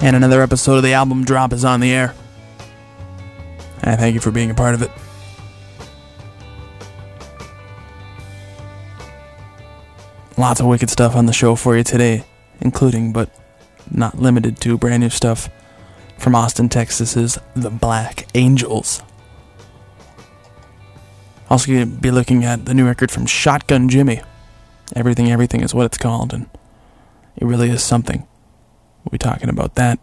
And another episode of the album drop is on the air. I thank you for being a part of it. Lots of wicked stuff on the show for you today, including, but not limited to, brand new stuff from Austin, Texas's The Black Angels. Also, going to be looking at the new record from Shotgun Jimmy. Everything, Everything is what it's called, and it really is something. We'll be talking about that.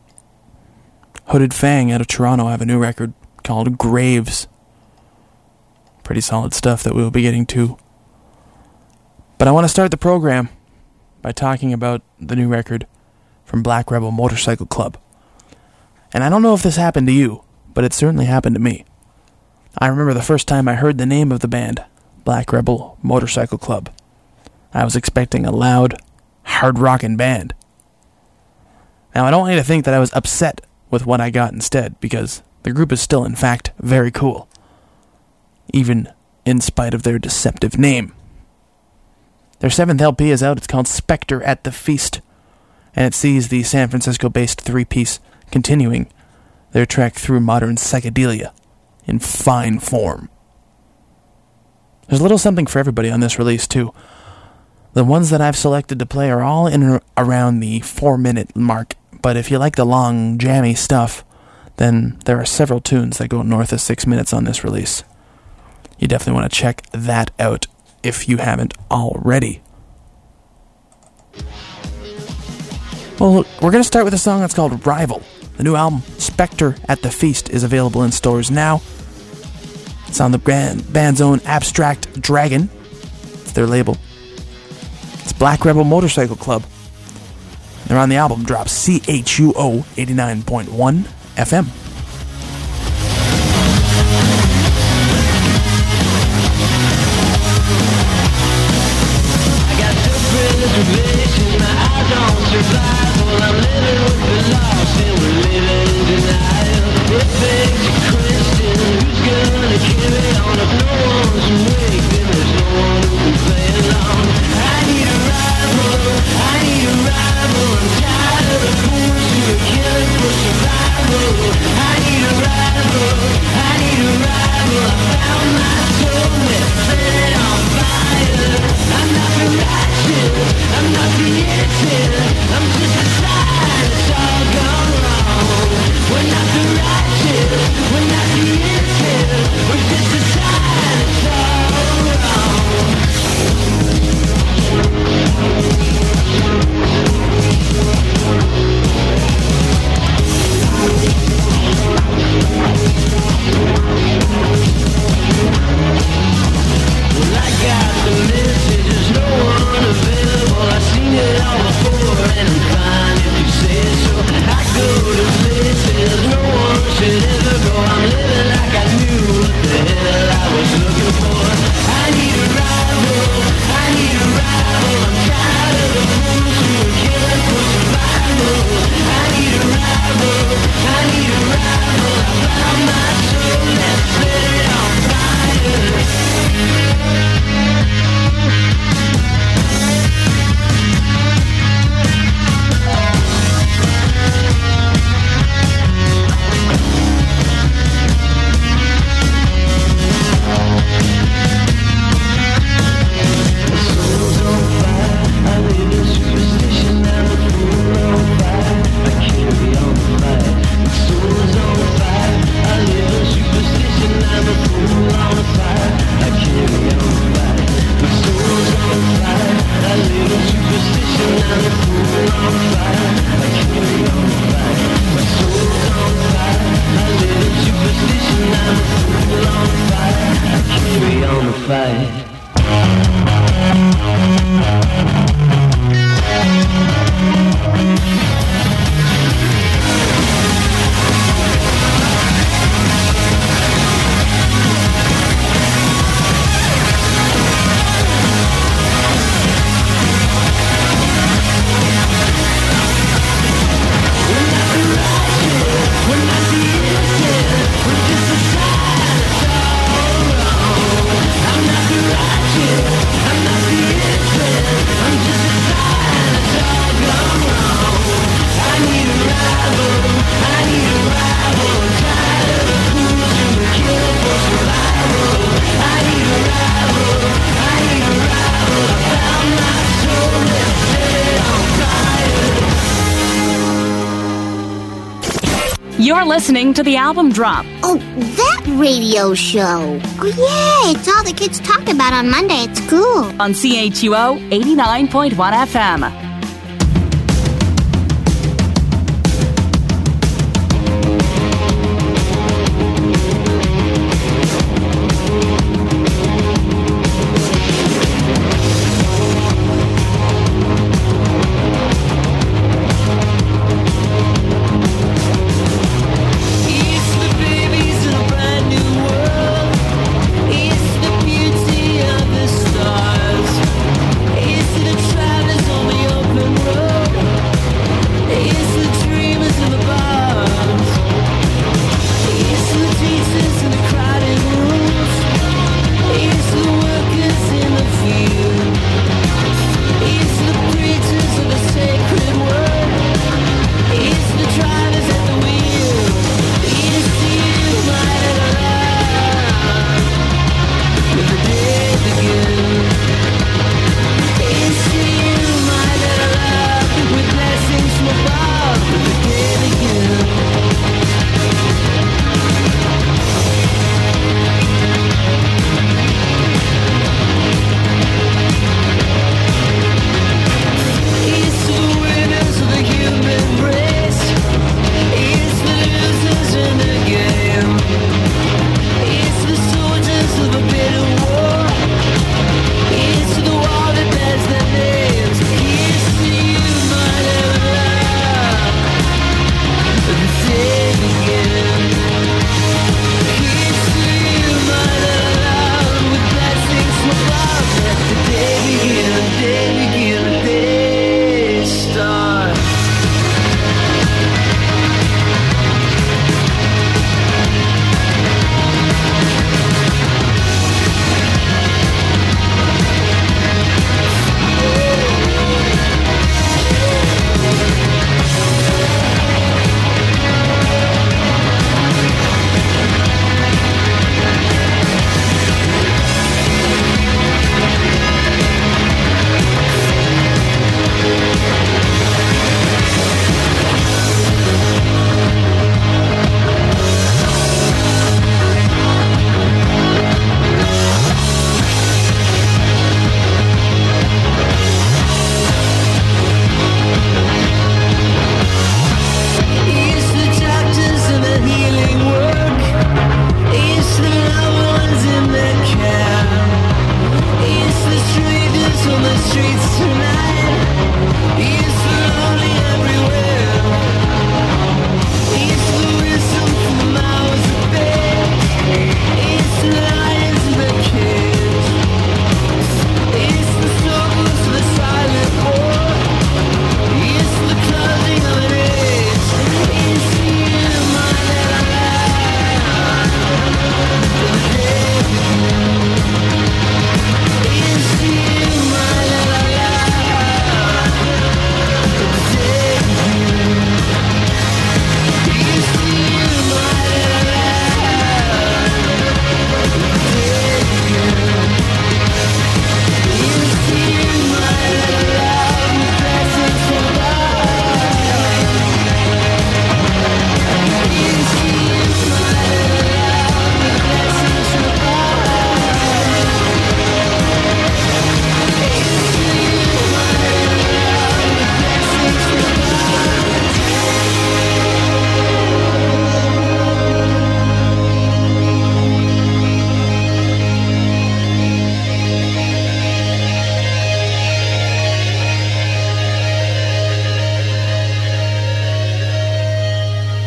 Hooded Fang out of Toronto have a new record called Graves. Pretty solid stuff that we'll be getting to. But I want to start the program by talking about the new record from Black Rebel Motorcycle Club. And I don't know if this happened to you, but it certainly happened to me. I remember the first time I heard the name of the band, Black Rebel Motorcycle Club. I was expecting a loud, hard rockin' band. Now, I don't want you to think that I was upset with what I got instead, because the group is still, in fact, very cool. Even in spite of their deceptive name. Their seventh LP is out. It's called Spectre at the Feast, and it sees the San Francisco based three piece continuing their trek through modern psychedelia in fine form. There's a little something for everybody on this release, too. The ones that I've selected to play are all in around the four minute mark, but if you like the long, jammy stuff, then there are several tunes that go north of six minutes on this release. You definitely want to check that out if you haven't already. Well, we're going to start with a song that's called Rival. The new album, Spectre at the Feast, is available in stores now. It's on the band's own Abstract Dragon. It's their label. It's Black Rebel Motorcycle Club. They're on the album drop CHUO 89.1 FM. Listening to the album drop. Oh, that radio show. Oh, yeah, it's all the kids talk about on Monday at school. On CHUO 89.1 FM.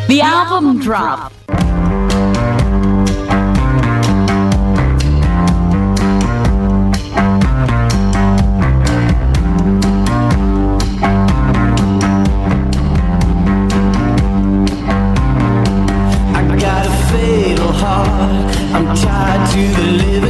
The album drop. I'm tied to the living,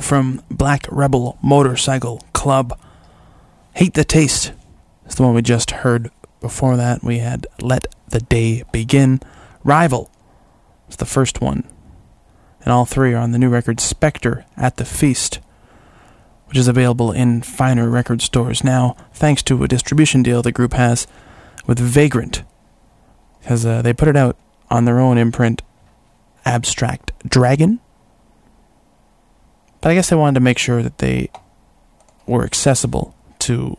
From Black Rebel Motorcycle Club. Hate the Taste is the one we just heard. Before that, we had Let the Day Begin. Rival is the first one. And all three are on the new record Spectre at the Feast, which is available in finer record stores now, thanks to a distribution deal the group has with Vagrant. Because uh, they put it out on their own imprint, Abstract Dragon. But I guess they wanted to make sure that they were accessible to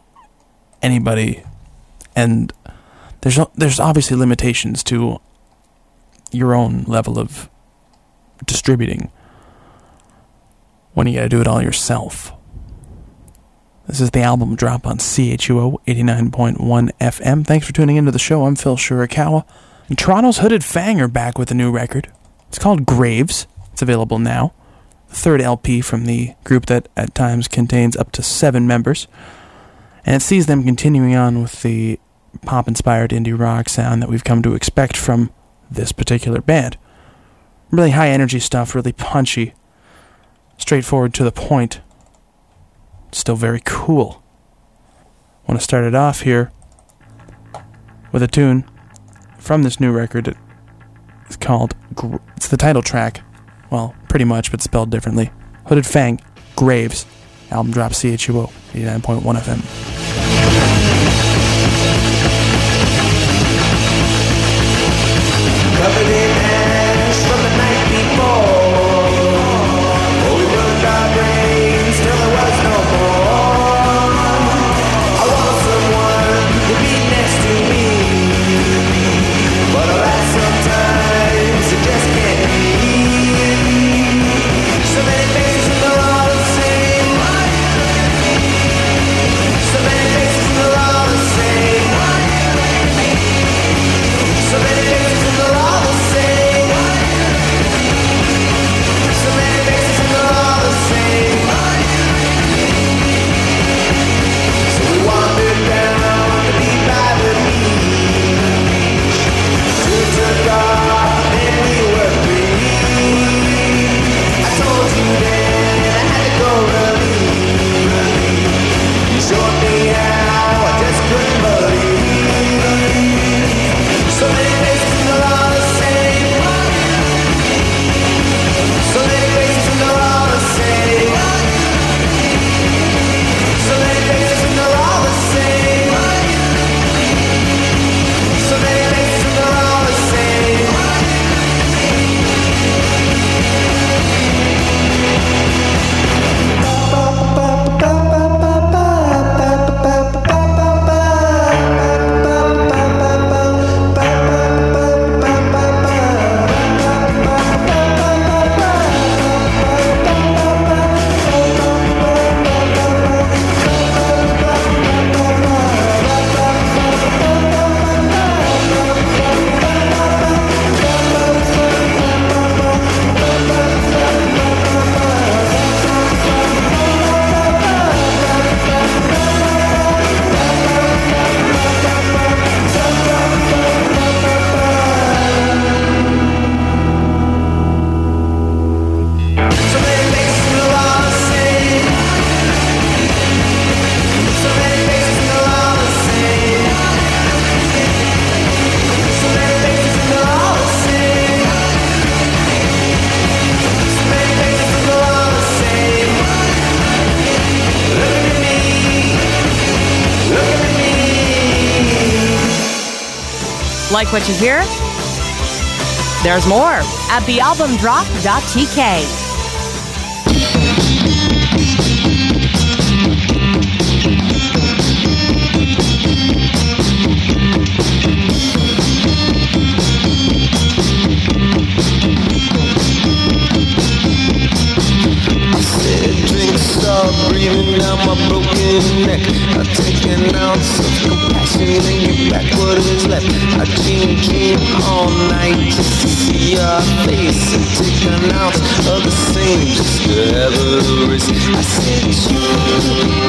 anybody, and there's there's obviously limitations to your own level of distributing when you got to do it all yourself. This is the album drop on CHUO 89.1 FM. Thanks for tuning into the show. I'm Phil Shirakawa. And Toronto's Hooded Fang are back with a new record. It's called Graves. It's available now third LP from the group that at times contains up to seven members. And it sees them continuing on with the pop inspired indie rock sound that we've come to expect from this particular band. Really high energy stuff, really punchy, straightforward to the point. Still very cool. Want to start it off here with a tune from this new record. It's called, it's the title track. Well, pretty much, but spelled differently. Hooded Fang, Graves, album drop CHUO, 89.1 FM. Like what you hear? There's more at thealbumdrop.tk. breathing my broken neck. I take an ounce of compassion and back what is left. Dream all night just to see your face and take an ounce of the same just to a risk. I said you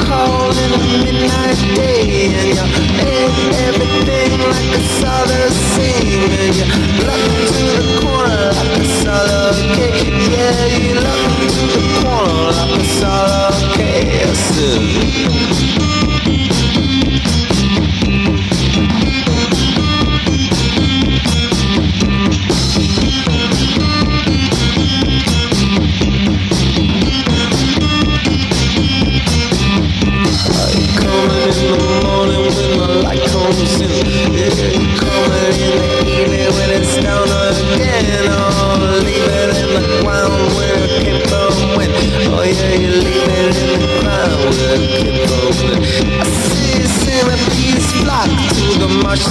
call in the midnight day and you ate everything like all the same and you look to the corner like it's all okay. Yeah, you look to the corner like it's all okay. I.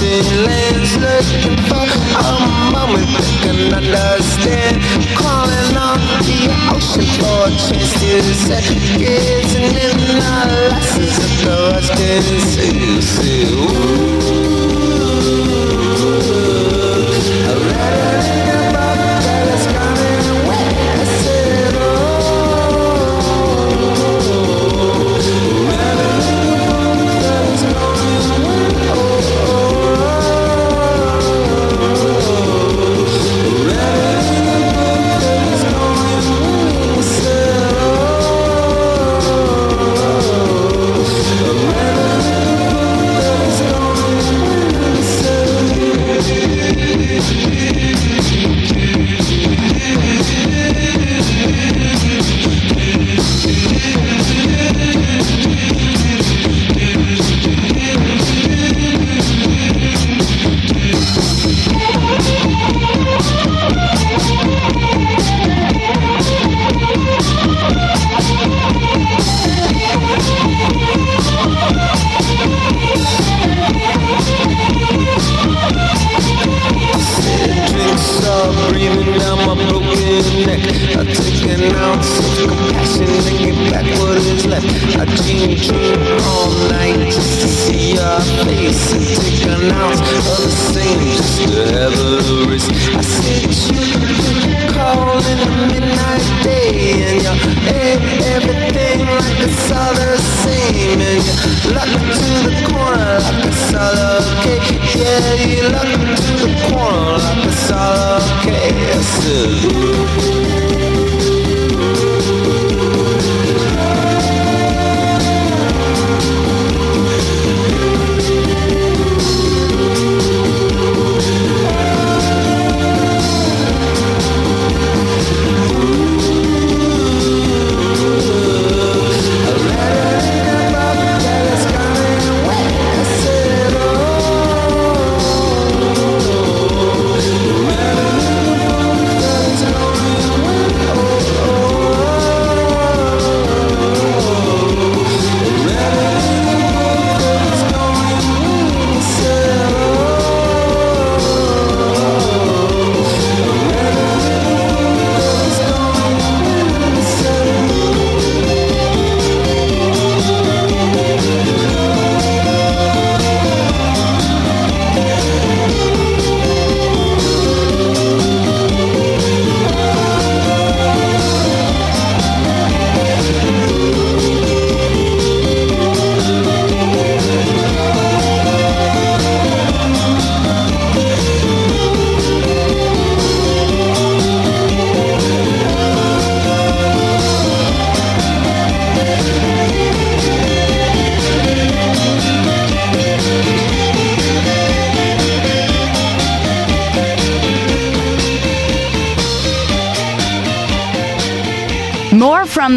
lands looking for a moment they can understand. Calling on the ocean for a chance to set gazing in the glasses of the see, see, ooh.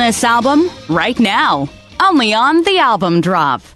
This album right now, only on the album drop.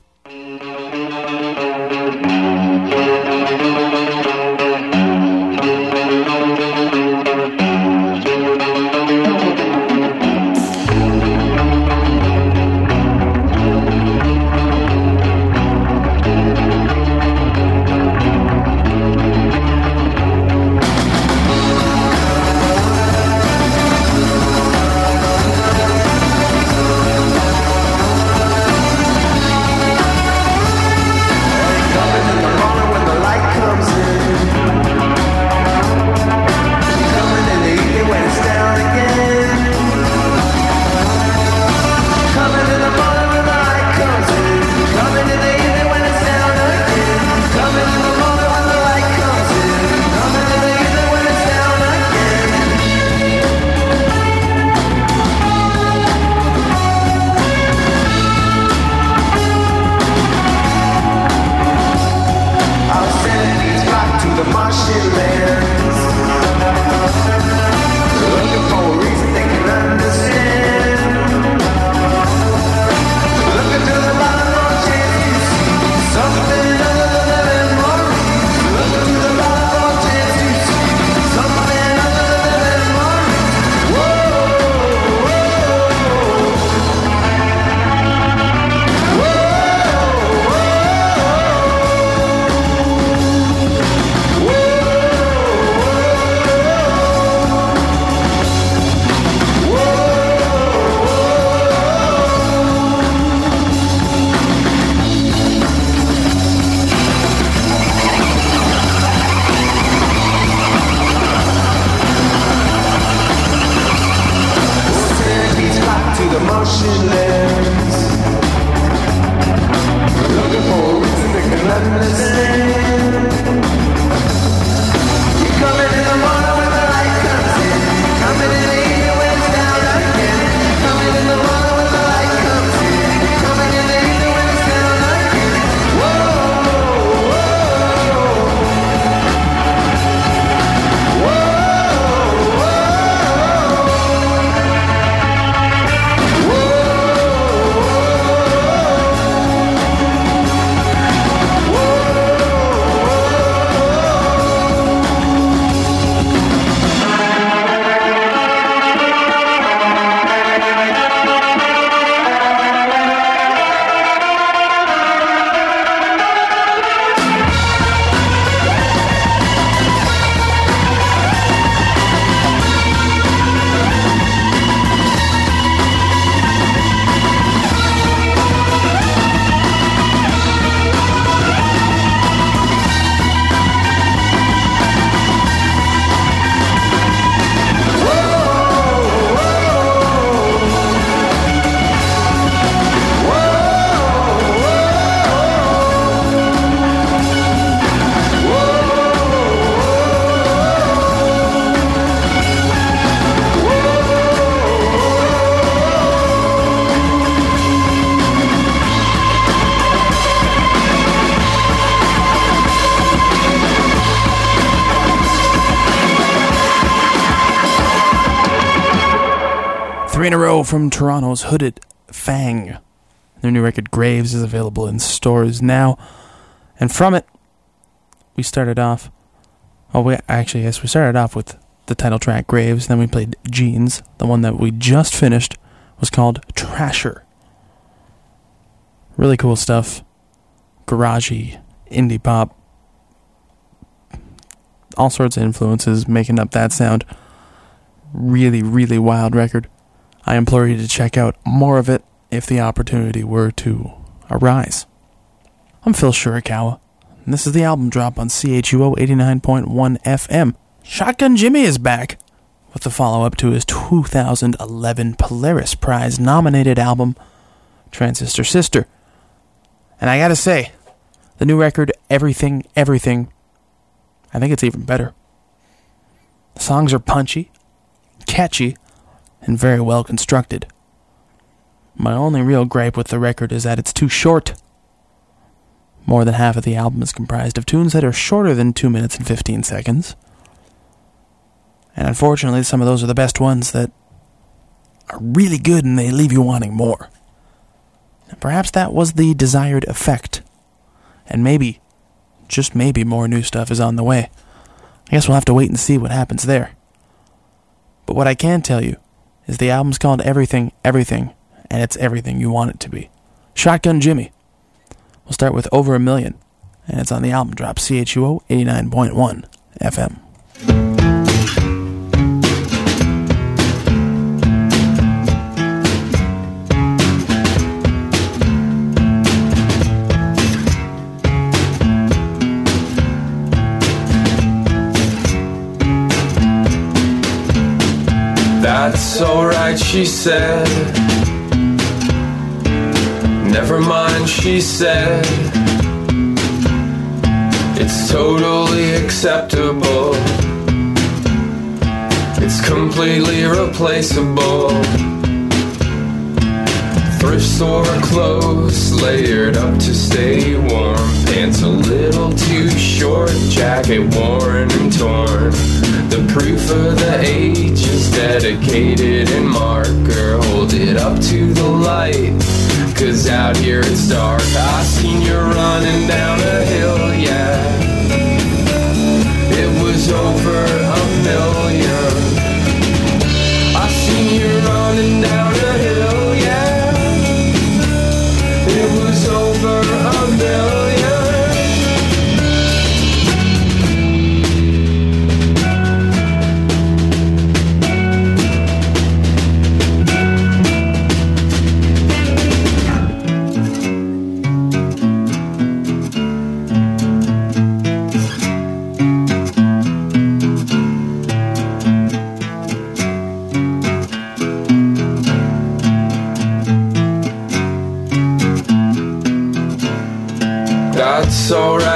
In a row from Toronto's Hooded Fang. Their new record Graves is available in stores now. And from it, we started off. Oh, we actually, yes, we started off with the title track Graves. Then we played Jeans. The one that we just finished was called Trasher. Really cool stuff. Garagey, indie pop. All sorts of influences making up that sound. Really, really wild record. I implore you to check out more of it if the opportunity were to arise. I'm Phil Shirakawa, and this is the album drop on CHUO 89.1 FM. Shotgun Jimmy is back with the follow up to his 2011 Polaris Prize nominated album, Transistor Sister. And I gotta say, the new record, Everything, Everything, I think it's even better. The songs are punchy, catchy, and very well constructed. My only real gripe with the record is that it's too short. More than half of the album is comprised of tunes that are shorter than 2 minutes and 15 seconds. And unfortunately, some of those are the best ones that are really good and they leave you wanting more. And perhaps that was the desired effect. And maybe, just maybe, more new stuff is on the way. I guess we'll have to wait and see what happens there. But what I can tell you is the album's called Everything, Everything, and it's everything you want it to be. Shotgun Jimmy. We'll start with Over a Million, and it's on the album drop CHUO 89.1 FM. That's alright, she said. Never mind, she said. It's totally acceptable. It's completely replaceable. Thrift store clothes layered up to stay warm. Pants a little too short, jacket worn and torn. The proof of the age is dedicated in marker. Hold it up to the light, cause out here it's dark. I seen you running down a hill, yeah. It was over a million. I seen you running down over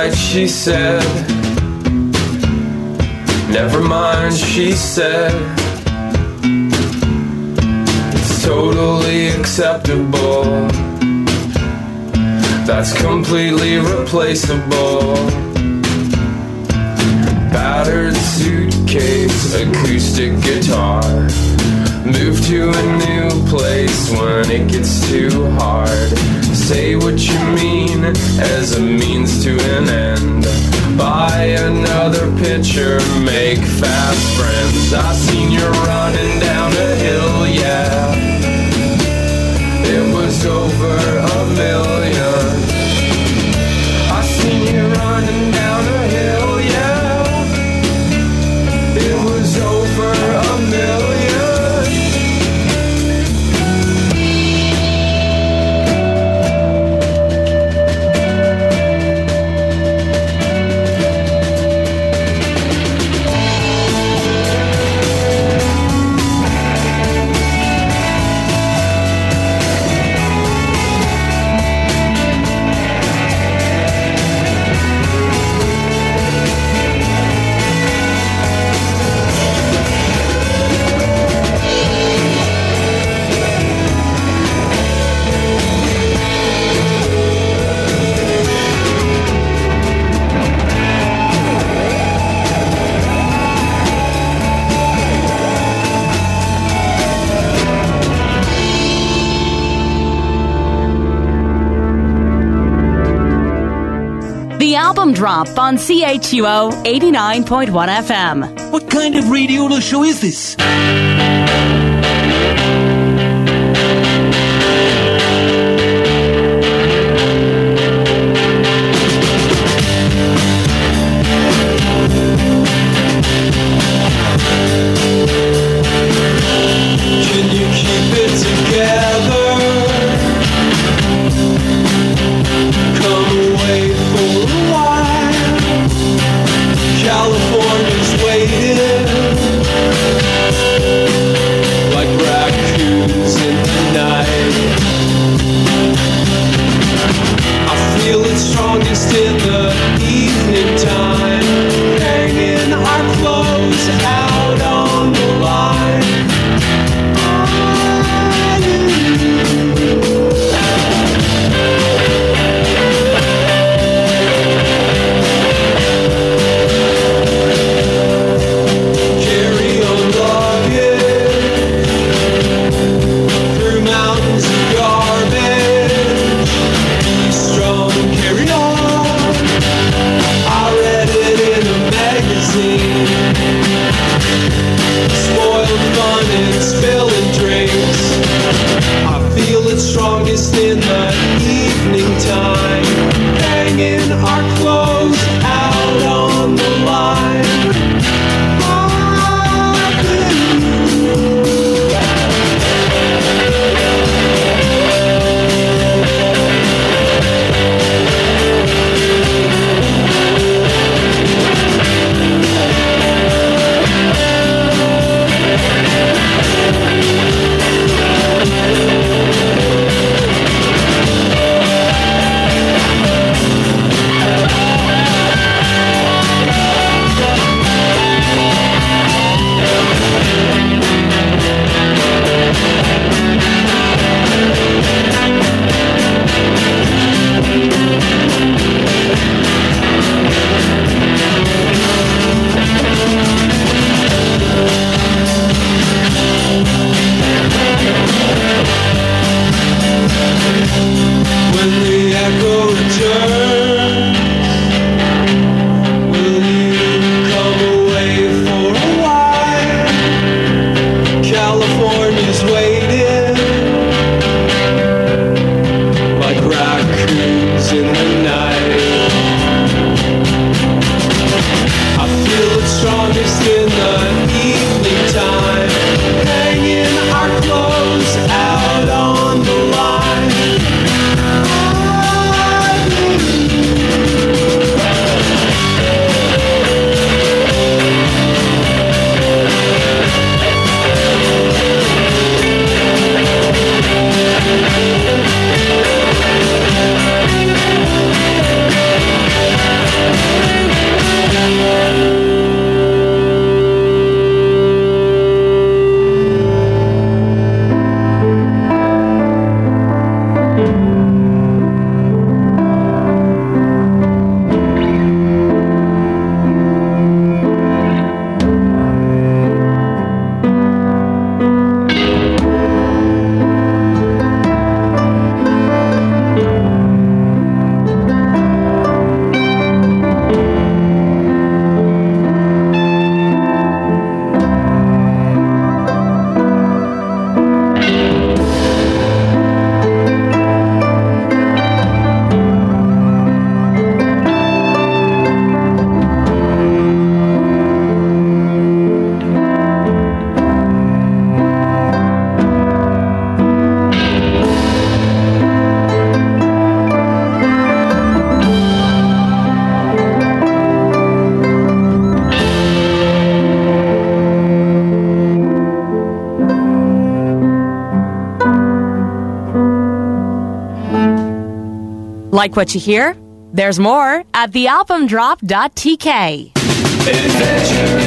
That's she said. Never mind, she said. It's totally acceptable. That's completely replaceable. Battered suitcase, acoustic guitar. Move to a new place when it gets too hard. Say what you mean as a means to an end. Buy another picture, make fast friends. I seen you running down a hill, yeah. It was over a million. Drop on CHUO 89.1 FM. What kind of radio show is this? Like what you hear? There's more at thealbumdrop.tk. Adventure.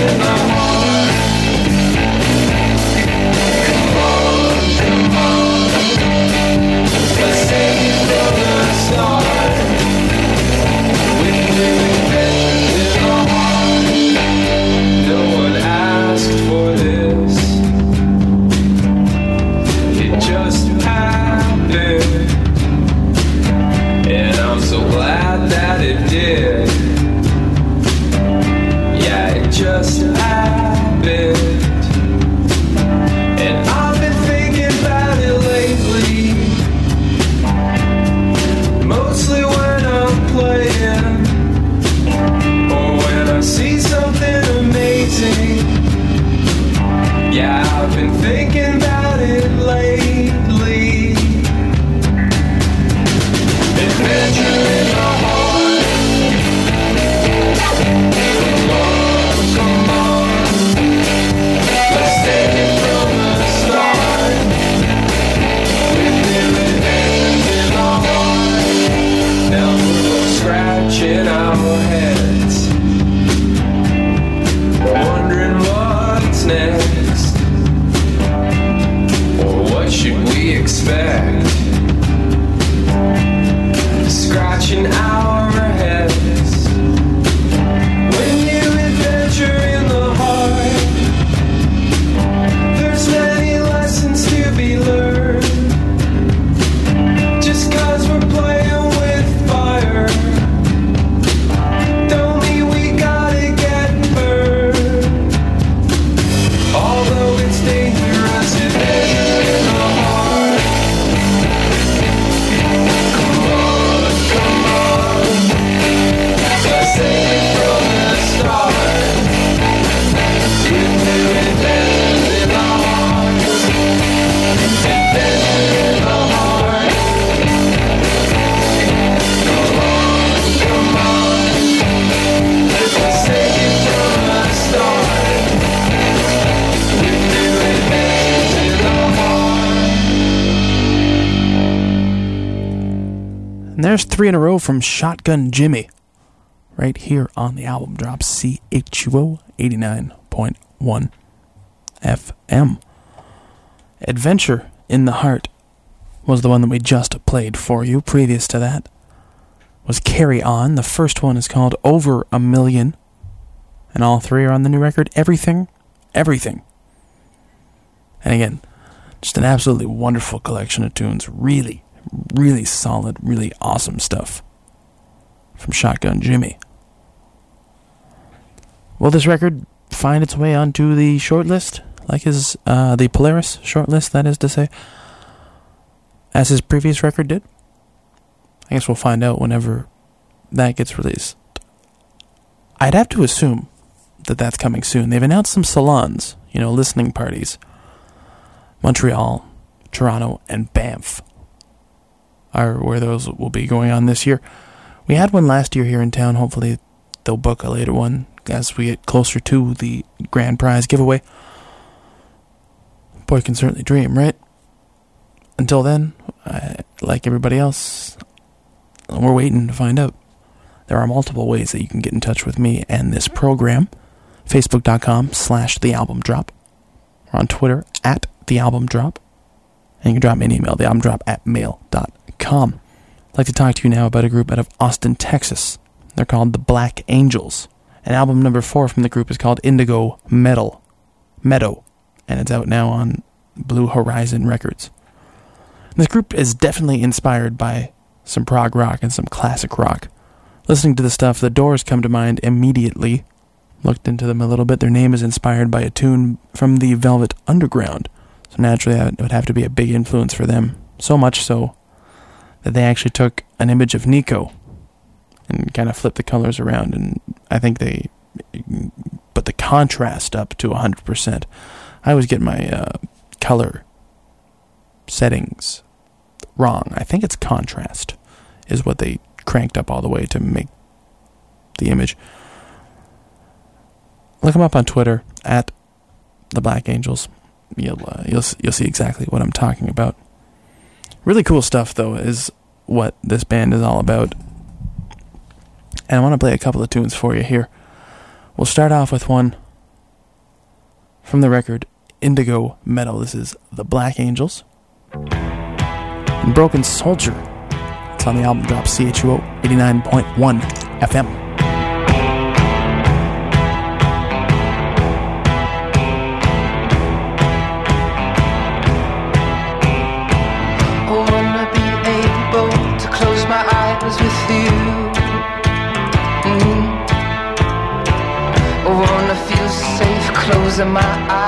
Three in a row from Shotgun Jimmie. Right here on the album drop CHUO 89.1 FM. Adventure in the Heart was the one that we just played for you. Previous to that was Carry On. The first one is called Over a Million. And all three are on the new record Everything, Everything. And again, just an absolutely wonderful collection of tunes. Really, really solid, really awesome stuff from Shotgun Jimmie. Will this record find its way onto the shortlist, like his uh, the Polaris shortlist? That is to say, as his previous record did. I guess we'll find out whenever that gets released. I'd have to assume that that's coming soon. They've announced some salons, you know, listening parties. Montreal, Toronto, and Banff are where those will be going on this year. We had one last year here in town. Hopefully, they'll book a later one as we get closer to the grand prize giveaway. Boy can certainly dream, right? Until then, I, like everybody else, we're waiting to find out. There are multiple ways that you can get in touch with me and this program. Facebook.com slash The Album Drop. Or on Twitter at The Album Drop. And you can drop me an email, thealbumdrop at mail.com. I'd like to talk to you now about a group out of Austin, Texas. They're called the Black Angels. And album number four from the group is called Indigo Metal. Meadow. And it's out now on Blue Horizon Records. This group is definitely inspired by some prog rock and some classic rock. Listening to the stuff, the doors come to mind immediately. Looked into them a little bit. Their name is inspired by a tune from the Velvet Underground. So naturally, that would have to be a big influence for them. So much so that they actually took an image of Nico and kind of flipped the colors around. And I think they put the contrast up to 100%. I always get my uh, color settings wrong. I think it's contrast is what they cranked up all the way to make the image. Look them up on Twitter at the Black Angels. You'll uh, you'll you'll see exactly what I'm talking about. Really cool stuff though is what this band is all about. And I want to play a couple of tunes for you here. We'll start off with one from the record Indigo Metal. This is the Black Angels. And Broken Soldier. It's on the album drop CHUO 89.1 FM. In my eyes.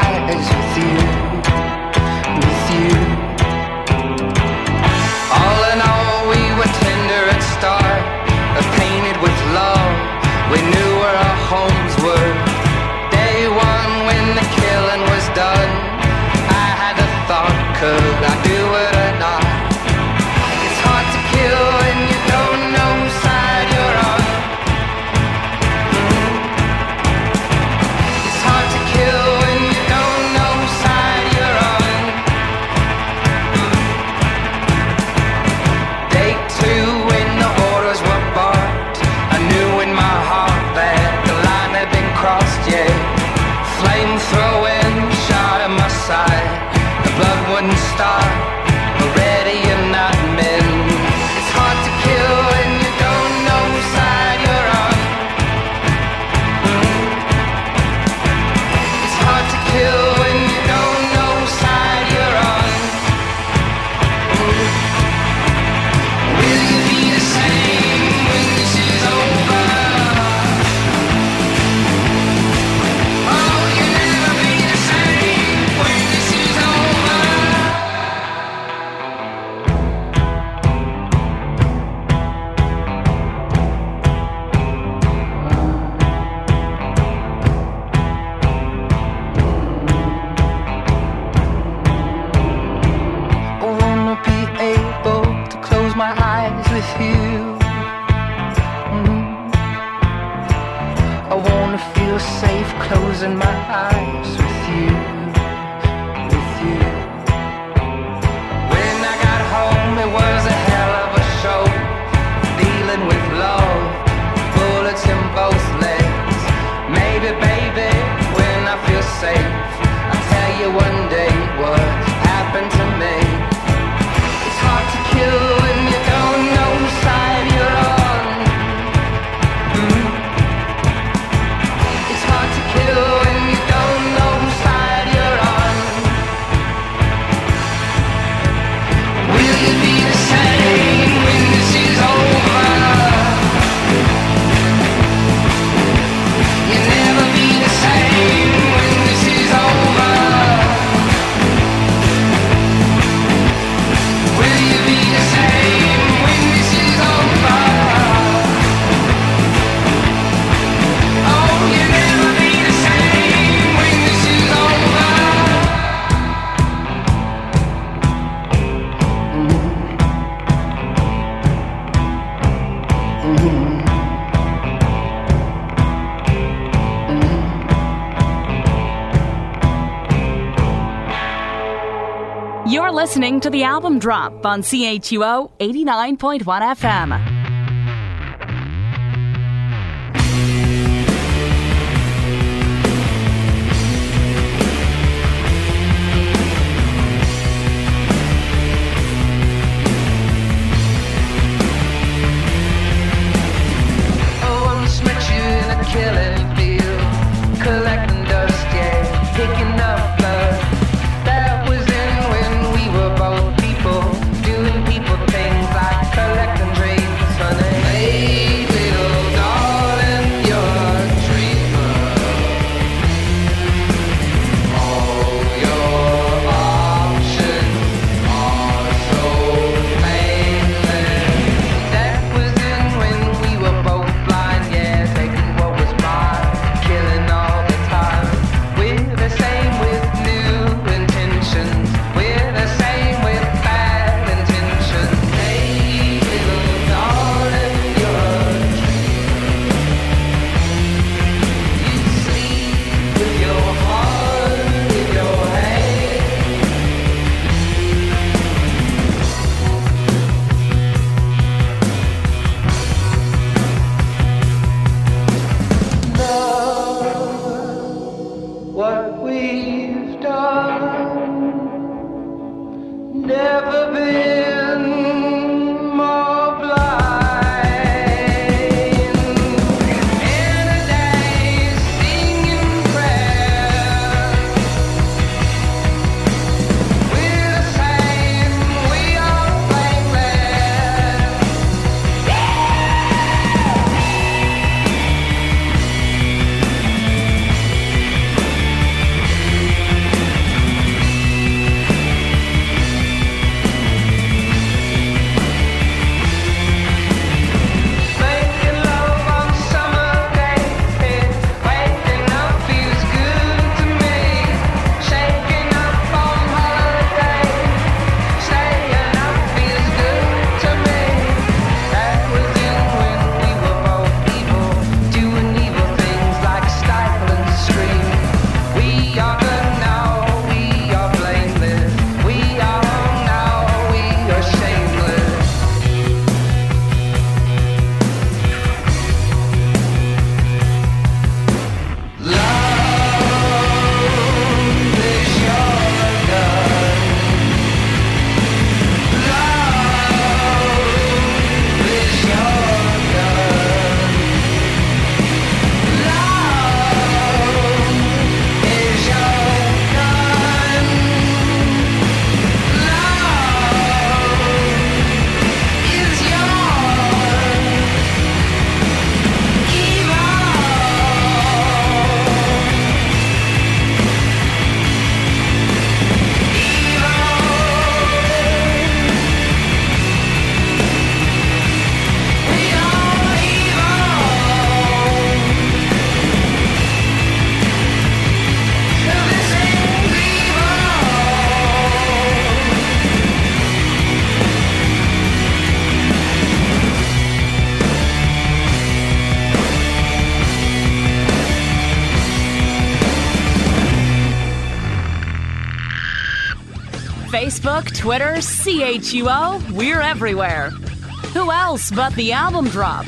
listening to the album drop on CHUO 89.1 FM. Twitter, CHUO, we're everywhere. Who else but the album drop?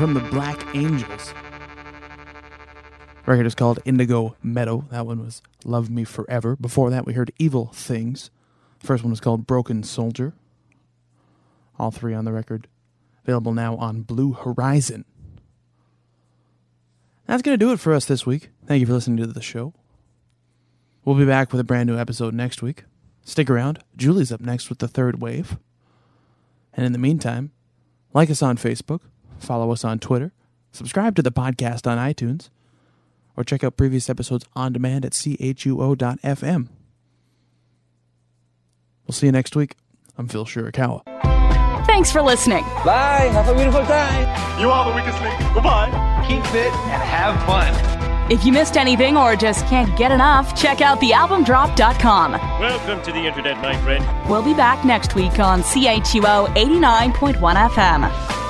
From the Black Angels. record is called Indigo Meadow. That one was Love Me Forever. Before that, we heard Evil Things. First one was called Broken Soldier. All three on the record. Available now on Blue Horizon. That's going to do it for us this week. Thank you for listening to the show. We'll be back with a brand new episode next week. Stick around. Julie's up next with the third wave. And in the meantime, like us on Facebook, follow us on Twitter, subscribe to the podcast on iTunes, or check out previous episodes on demand at chuo.fm. We'll see you next week. I'm Phil Shirakawa. Thanks for listening. Bye. Have a beautiful time. You are the weakest link. Goodbye. Keep fit and have fun. If you missed anything or just can't get enough, check out thealbumdrop.com. Welcome to the internet, my friend. We'll be back next week on CHUO 89.1 FM.